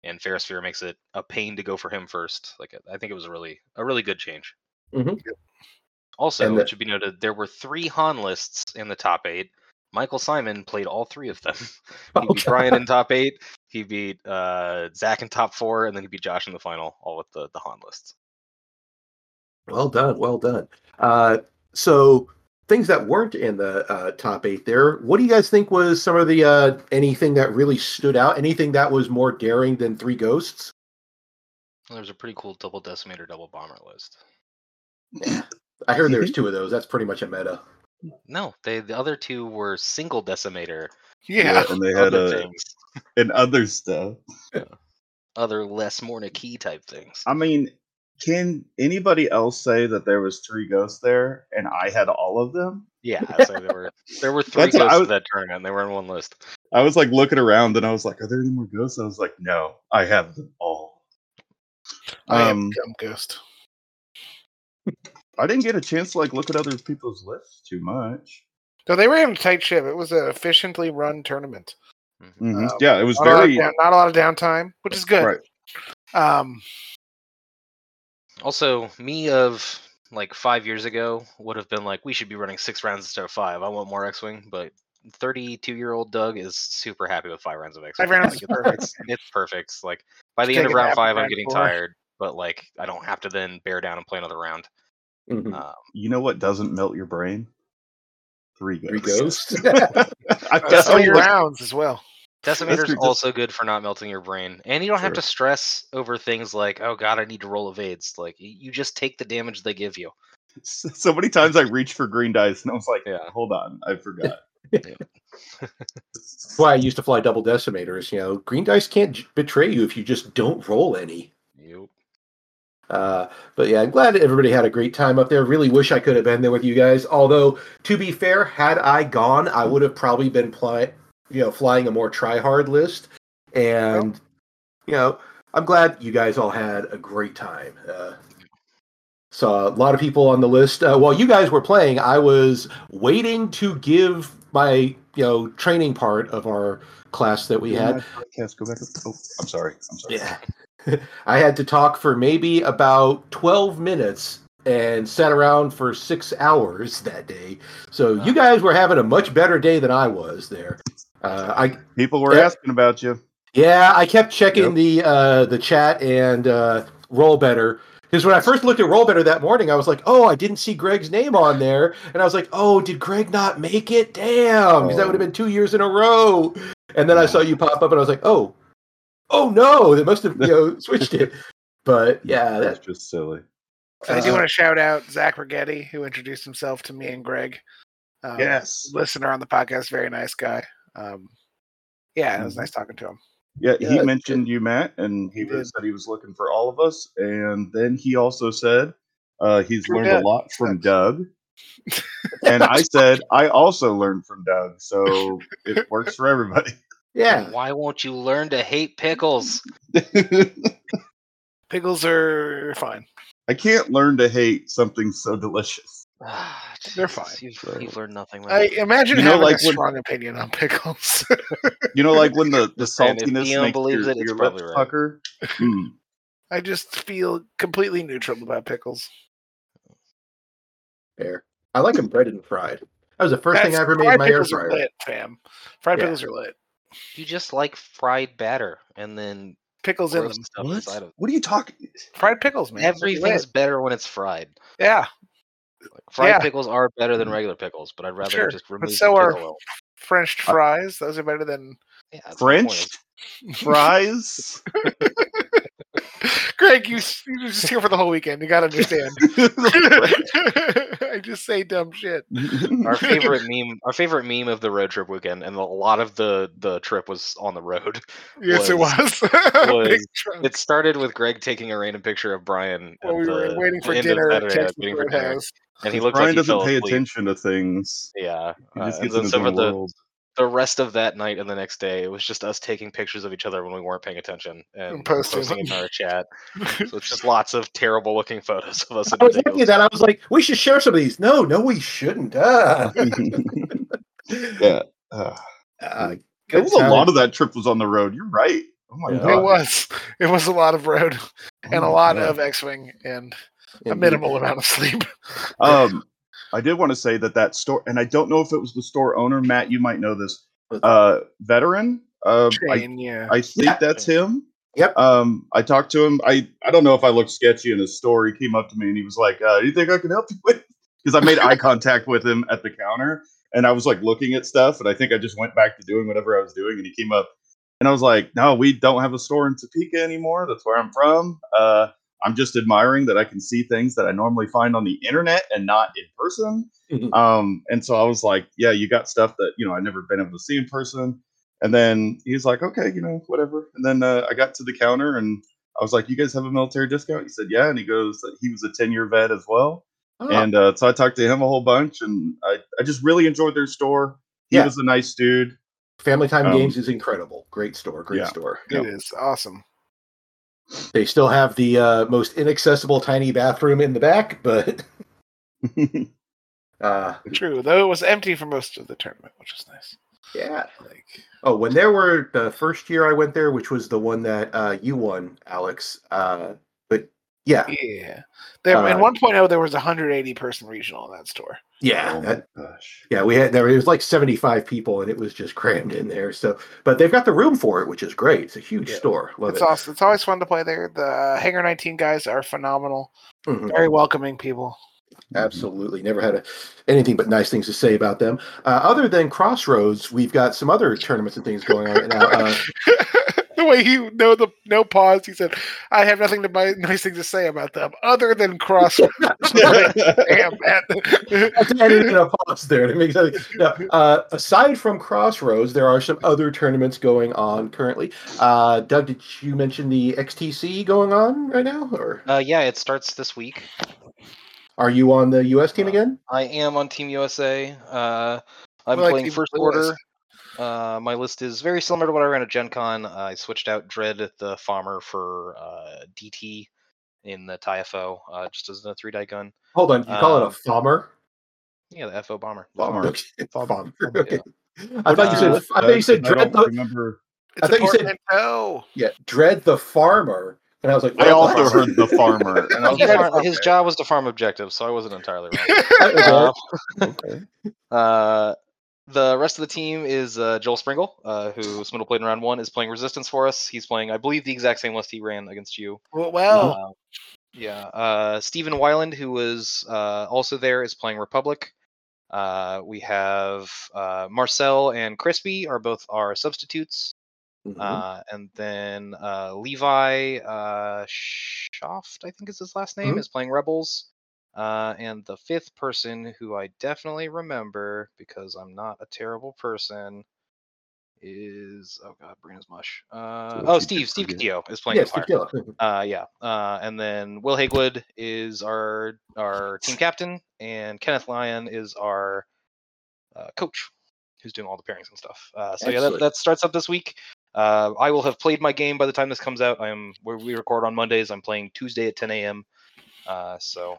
And Ferrosphere makes it a pain to go for him first. Like I think it was a really a really good change. Mhm. Also, the- it should be noted there were three Han lists in the top eight. Michael Simon played all three of them. he beat Brian in top eight. He beat uh, Zach in top four, and then he beat Josh in the final, all with the the Han lists. Well done, well done. Uh, so things that weren't in the uh, top eight there. What do you guys think was some of the uh, anything that really stood out? Anything that was more daring than Three Ghosts? Well, There's a pretty cool double decimator, double bomber list. I heard there's two of those. That's pretty much a meta. No, they the other two were single decimator. Yeah. and they had other a things, and other stuff. other less Morna Kee type things. I mean, can anybody else say that there was three ghosts there and I had all of them? Yeah, I say there were there were three That's I ghosts was- that tournament. and They were in one list. I was like looking around and I was like, "Are there any more ghosts?" I was like, "No, I have them all." I am Um, Gum Ghost. I didn't get a chance to like look at other people's lists too much. So they ran a tight ship. It was an efficiently run tournament. Mhm. Um, yeah, it was Not, a lot of very down- not a lot of downtime, which is good. right. Um, Also, me of like five years ago would have been like, we should be running six rounds instead of five. I want more X-wing, but 32 year old Doug is super happy with five rounds of X-wing. Five rounds Like, is perfect. It's, it's perfect. Like by the Just end of round five, I'm getting four. tired, but like I don't have to then bear down and play another round. Mhm. Um, You know what doesn't melt your brain? Three ghosts. Three ghosts. I, that's tell three rounds as well. Decimator's true, just- also good for not melting your brain, and you don't have to stress over things like, "Oh God, I need to roll evades." Like you just take the damage they give you. so many times I reached for green dice and I was like, Yeah. hold on, I forgot. That's why I used to fly double decimators. You know, green dice can't j- betray you if you just don't roll any. Uh, but yeah, I'm glad everybody had a great time up there. Really wish I could have been there with you guys. Although, to be fair, had I gone, I would have probably been fly, you know, flying a more try hard list. And you know, I'm glad you guys all had a great time. Uh, saw a lot of people on the list. Uh, while you guys were playing, I was waiting to give my you know training part of our class that we had. Podcast, go back. Oh, I'm sorry. I'm sorry. Yeah. I had to talk for maybe about 12 minutes and sat around for six hours that day. So you guys were having a much better day than I was there. Uh, I People were Yeah. asking about you. yeah, I kept checking Yep. the uh, the chat and uh, roll better because when I first looked at roll better that morning, I was like, oh, I didn't see Greg's name on there, and I was like, oh, did Greg not make it? Damn, because that would have been two years in a row. And then I saw you pop up, and I was like, oh, oh no, they must have you know switched it. But yeah, That's that, just silly. I do Uh, want to shout out Zach Rigetti, who introduced himself to me and Greg. Um, Yes. listener on the podcast, very nice guy. Um, yeah, it was Mhm. nice talking to him. Yeah, Yeah, he it- mentioned you, Matt, and he He was, said he was looking for all of us. And then he also said uh, he's True learned Doug. a lot from Thanks. Doug. and I said I also learned from Doug, so it works for everybody. Yeah. Why won't you learn to hate pickles? Pickles are fine. I can't learn to hate something so delicious. They're fine. You've, you've learned nothing. I man. imagine You know, having like a when- strong opinion on pickles. You know, like when the, the saying, if saltiness makes believes your, it, it's your lips right. pucker. Mm. I just feel completely neutral about pickles. Fair. I like them breaded and fried. That was the first thing I ever made in my air pickles are fryer. lit, fam. Fried Yeah. pickles are lit. You just like fried batter and then Pickles in them. What? of. What are you talking? Fried pickles, man. They're Everything's better when it's fried. Yeah, Like, fried Yeah. pickles are better than mm-hmm. regular pickles, but I'd rather Sure, just but remove so the are- pickle oil. Frenched uh fries. Those are better than. Yeah, that's my point. French fries? Greg, you you're just here for the whole weekend. You gotta understand. I just say dumb shit. Our favorite meme, our favorite meme of the road trip weekend, and a lot of the the trip was on the road. Yes, it was- was. was- Big trunk. It started with Greg taking a random picture of Brian While at we were the waiting for dinner at Saturday, Texas waiting for dinner, Roadhouse. and he looked Brian like he doesn't pay asleep. attention to things. Yeah, He uh, just and gets then in his so own for the world. The rest of that night and the next day, it was just us taking pictures of each other when we weren't paying attention and, And posting posting them. in our chat. So it's just lots of terrible looking photos of us. I was looking at that. I was like, we should share some of these. No, no, we shouldn't. Ah. yeah. Uh, Uh, it was a lot of that trip was on the road. You're right. Oh my Yeah. god. It was. It was a lot of road and a Oh my lot God. of X-wing and a Indeed. minimal amount of sleep. Um, I did want to say that that store, and I don't know if it was the store owner, Matt. You might know this. Uh, veteran. Uh, I, yeah. I think Yeah. that's him. Yep. Um, I talked to him. I I don't know if I looked sketchy in his store. He came up to me and he was like, uh, "You think I can help you with?" Because I made eye contact with him at the counter, and I was like looking at stuff, and I think I just went back to doing whatever I was doing, and he came up, and I was like, "No, we don't have a store in Topeka anymore. That's where I'm from. Uh, I'm just admiring that I can see things that I normally find on the internet and not in person." Um, and so I was like, yeah, you got stuff that, you know, I've never been able to see in person. And then he's like, okay, you know, whatever. And then uh, I got to the counter and I was like, you guys have a military discount? He said, yeah. And he goes, he was a 10 year vet as well. Oh, And uh, so I talked to him a whole bunch and I, I just really enjoyed their store. He Yeah. was a nice dude. Family Time um, Games is incredible. Great store. Great yeah. store. It is awesome. They still have the uh, most inaccessible tiny bathroom in the back, but uh, True, though it was empty for most of the tournament, which is nice. yeah. Like, Oh, when there were the first year I went there, which was the one that uh, you won, Alex. Uh, but yeah, yeah, there Uh, in 1.0 there was a 180 person regional in that store. yeah, oh that- gosh. yeah. We had there it was like seventy five people, and it was just crammed in there. So, but they've got the room for it, which is great. It's a huge Yeah. store. Love It's it. awesome. It's always fun to play there. The uh, Hangar 19 guys are phenomenal. Mhm. Very welcoming people. Absolutely, never had a, anything but nice things to say about them. Uh, other than Crossroads, we've got some other tournaments and things going on right now. Uh, the way he no the no pause. He said, "I have nothing to buy, nice things to say about them other than cross." Damn, man. That's edited a pause there to make sense. No, uh, aside from Crossroads, there are some other tournaments going on currently. Uh, Doug, did you mention the XTC going on right now, or Uh, yeah, it starts this week. are you on the US team Uh, again? I am on Team USA. Uh, I'm Well, playing Team first Lewis. order. Uh, my list is very similar to what I ran at Gen Con. I switched out Dread the Farmer for uh, DT in the TIFO, uh, just as a three die gun. Hold on, you call it a um, FOMmer? Yeah, the FO Bomber. Bomber. Okay, Bomber, Okay. I thought you said Uh, I thought you said I Dread don't the remember. It's I thought you said- portmanteau. yeah Dread the Farmer, and I was like, I what? also heard the farmer. And I was He like, his job was to farm objectives, so I wasn't entirely wrong. Uh, okay. Uh, the rest of the team is uh, Joel Springle, uh, who Smiddle played in round one, is playing Resistance for us. He's playing, I believe, the exact same list he ran against you. Well, Uh, yeah. Uh, Stephen Weiland, who was uh, also there, is playing Republic. Uh, we have uh, Marcel and Crispy are both our substitutes. Mhm. Uh, and then uh, Levi uh, Shoft, I think is his last name, Mhm. is playing Rebels. Uh, and the fifth person, who I definitely remember because I'm not a terrible person, is oh god, brain is mush. Uh, oh, Steve, Steve. Castillo is playing yeah, Killa. Uh, yeah. Uh, and then Will Hagewood is our our team captain, and Kenneth Lyon is our uh, coach, who's doing all the pairings and stuff. Uh, so yeah, that, that starts up this week. Uh, I will have played my game by the time this comes out. I am where we record on Mondays. I'm playing Tuesday at 10 a.m. Uh, so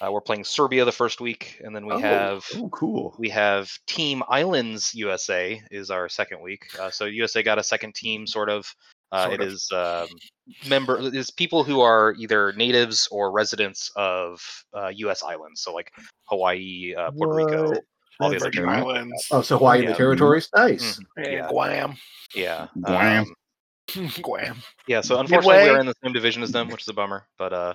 uh, we're playing Serbia the first week, and then we Oh, have Oh, cool. we have Team Islands USA is our second week. Uh, so USA got a second team, sort of. Uh, Sort it of. is um, member it is people who are either natives or residents of uh, U.S. islands, so like Hawaii, uh, Puerto Rico, all the other Islands. Oh, so Hawaii Yeah. the territories, nice. and yeah. Guam. Yeah, Guam. um, Guam. yeah. So unfortunately, we're in the same division as them, which is a bummer. But uh,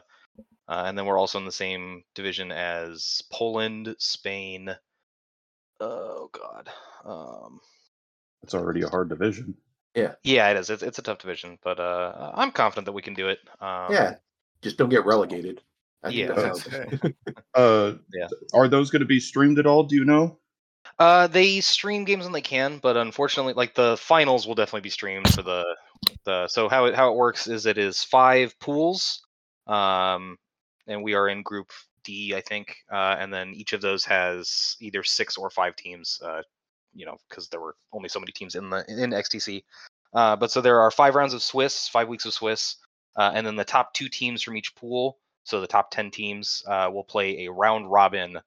uh, and then we're also in the same division as Poland, Spain. Oh God. Um, It's already a hard division. Yeah, it is. It's, it's a tough division, but uh, I'm confident that we can do it. Um, yeah, just don't get relegated. I Yeah. that's That's how- it. Uh, Yeah. Are those going to be streamed at all? Do you know? Uh, they stream games when they can, but unfortunately, like the finals will definitely be streamed for the the. So how it how it works is it is five pools, um, and we are in Group D, I think, uh, and then each of those has either six or five teams. Uh, you know, because there were only so many teams in the in XTC. Uh, but so there are five rounds of Swiss, five weeks of Swiss, uh, and then the top two teams from each pool. So the top ten teams uh, will play a round robin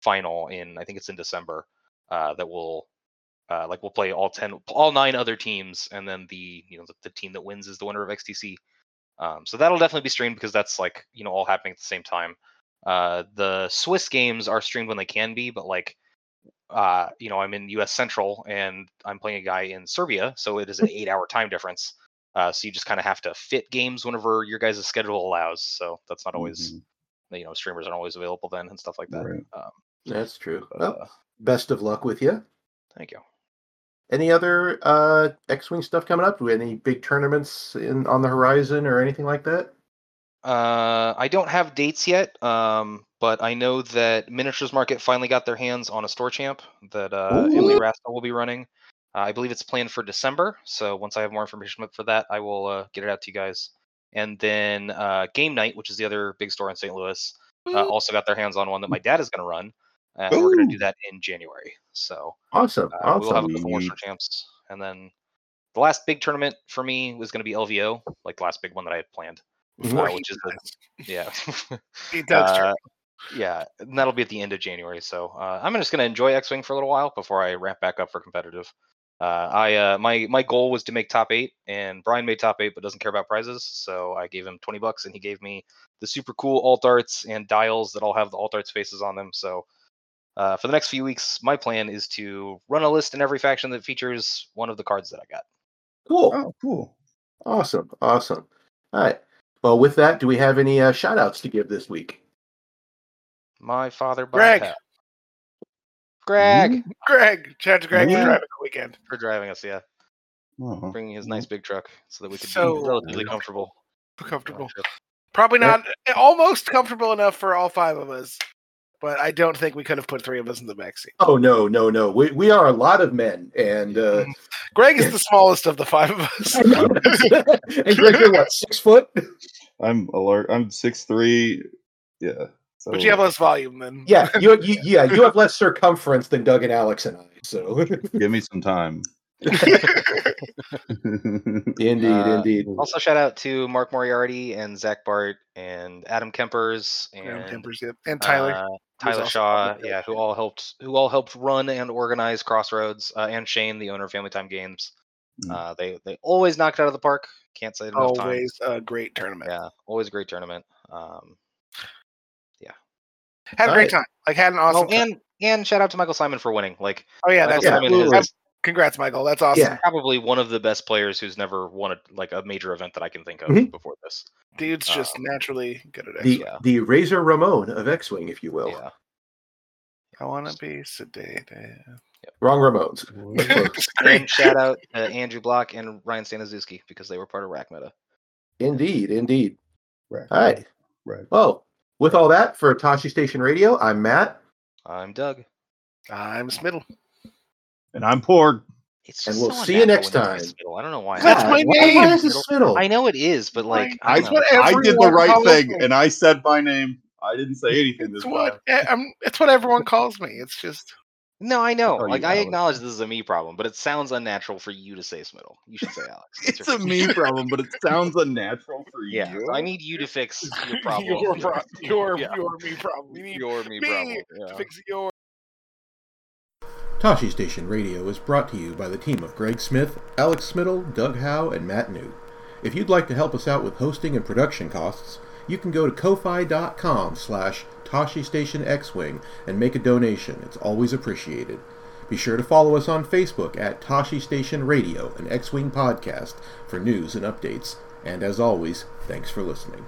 final in I think it's in December. Uh, that will uh, like we'll play all ten, all nine other teams, and then the you know the, the team that wins is the winner of XTC. Um, so that'll definitely be streamed because that's like you know all happening at the same time. Uh, the Swiss games are streamed when they can be, but like uh, you know, I'm in U.S. Central and I'm playing a guy in Serbia, so it is an eight-hour time difference. Uh, so you just kind of have to fit games whenever your guys' schedule allows. So that's not always, Mhm. you know, streamers aren't always available then and stuff like that. Right. Um, That's true. but, Well, uh, best of luck with you. thank you. Any other uh, X-wing stuff coming up? Any big tournaments in on the horizon or anything like that? Uh, I don't have dates yet, um, but I know that Miniatures Market finally got their hands on a store champ that uh, Emily Ooh. Will be running. Uh, I believe it's planned for December. So once I have more information for that, I will uh, get it out to you guys. And then uh, Game Night, which is the other big store in St. Louis, uh, also got their hands on one that my dad is going to run. Uh, and we're going to do that in January. So Awesome, uh, we'll have awesome. a couple more champs, and then the last big tournament for me was going to be LVO, like the last big one that I had planned. Uh, which is the, yeah. Uh, yeah, and that'll be at the end of January. So uh, I'm just going to enjoy X-wing for a little while before I ramp back up for competitive. Uh, I uh, my my goal was to make top eight, and Brian made top eight, but doesn't care about prizes. So I gave him twenty bucks, and he gave me the super cool alt arts and dials that all have the alt arts faces on them. So uh, for the next few weeks, my plan is to run a list in every faction that features one of the cards that I got. Cool. Oh, cool. Awesome. Awesome. All right. Well, with that, do we have any uh, shout outs to give this week? My father, Greg. Bobcat. Greg, Greg, shout out to Greg for driving the weekend. for driving us. Yeah, Oh. bringing his nice big truck so that we could So- be relatively comfortable. Comfortable. Probably Yeah. not almost comfortable enough for all five of us, but I don't think we could have put three of us in the back seat. Oh no, no, no. We we are a lot of men, and uh, Greg is the smallest of the five of us. and Greg, you're what six foot? I'm alert. I'm six three. Yeah. So But you have less volume than Yeah, you, you yeah you have less circumference than Doug and Alex and I. So give me some time. indeed, Uh, indeed. Also, shout out to Mark Moriarty and Zach Bart and Adam Kempers and Graham Tempers, yeah. and Tyler. uh, Tyler Shaw, part yeah, who all helped who all helped run and organize Crossroads, uh, and Shane, the owner of Family Time Games. Mm. Uh, they they always knocked out of the park. Can't say it enough times. Always a great tournament. Yeah, always a great tournament. Um, yeah, Had a great Alright. time. Like had an awesome. oh, and and shout out to Michael Simon for winning. Like oh yeah, Michael that's yeah, Simon absolutely. is congrats, Michael. That's awesome. Yeah. probably one of the best players who's never won a, like a major event that I can think of Mhm. before this. Dude's just Um, naturally good at it. The yeah. the Razor Ramon of X Wing, if you will. Yeah. I want to be sedated. Wrong Ramones. And shout out to Andrew Block and Ryan Staniszewski because they were part of Rack Meta. Indeed, indeed. Right. All right. Right. Well, with all that for Tosche Station Radio, I'm Matt, I'm Doug. I'm Smiddle. And I'm Porg. It's And just we'll so see you next when you say time. Smiddle. I don't know why. That's my why- name. Why is it Smiddle? I know it is, but like I It's don't know. what I did the right thing, me. and I said my name. I didn't say anything It's this what time. eh, it's what everyone calls me. It's just No, I know. call you Like I Alex. acknowledge this is a me problem, but it sounds unnatural for you to say Smiddle. You should say Alex. It's a me problem, but it sounds unnatural for Yeah, you. so I need you to fix your problem. your pro- your Yeah. your me problem. You need Your me me problem. to Yeah. fix your. Tosche Station Radio is brought to you by the team of Greg Smith, Alex Smiddle, Doug Howe, and Matt Newt. If you'd like to help us out with hosting and production costs, you can go to ko-fi.com slash Tosche Station X-Wing and make a donation. It's always appreciated. Be sure to follow us on Facebook at Tosche Station Radio, an X-Wing podcast, for news and updates. And as always, thanks for listening.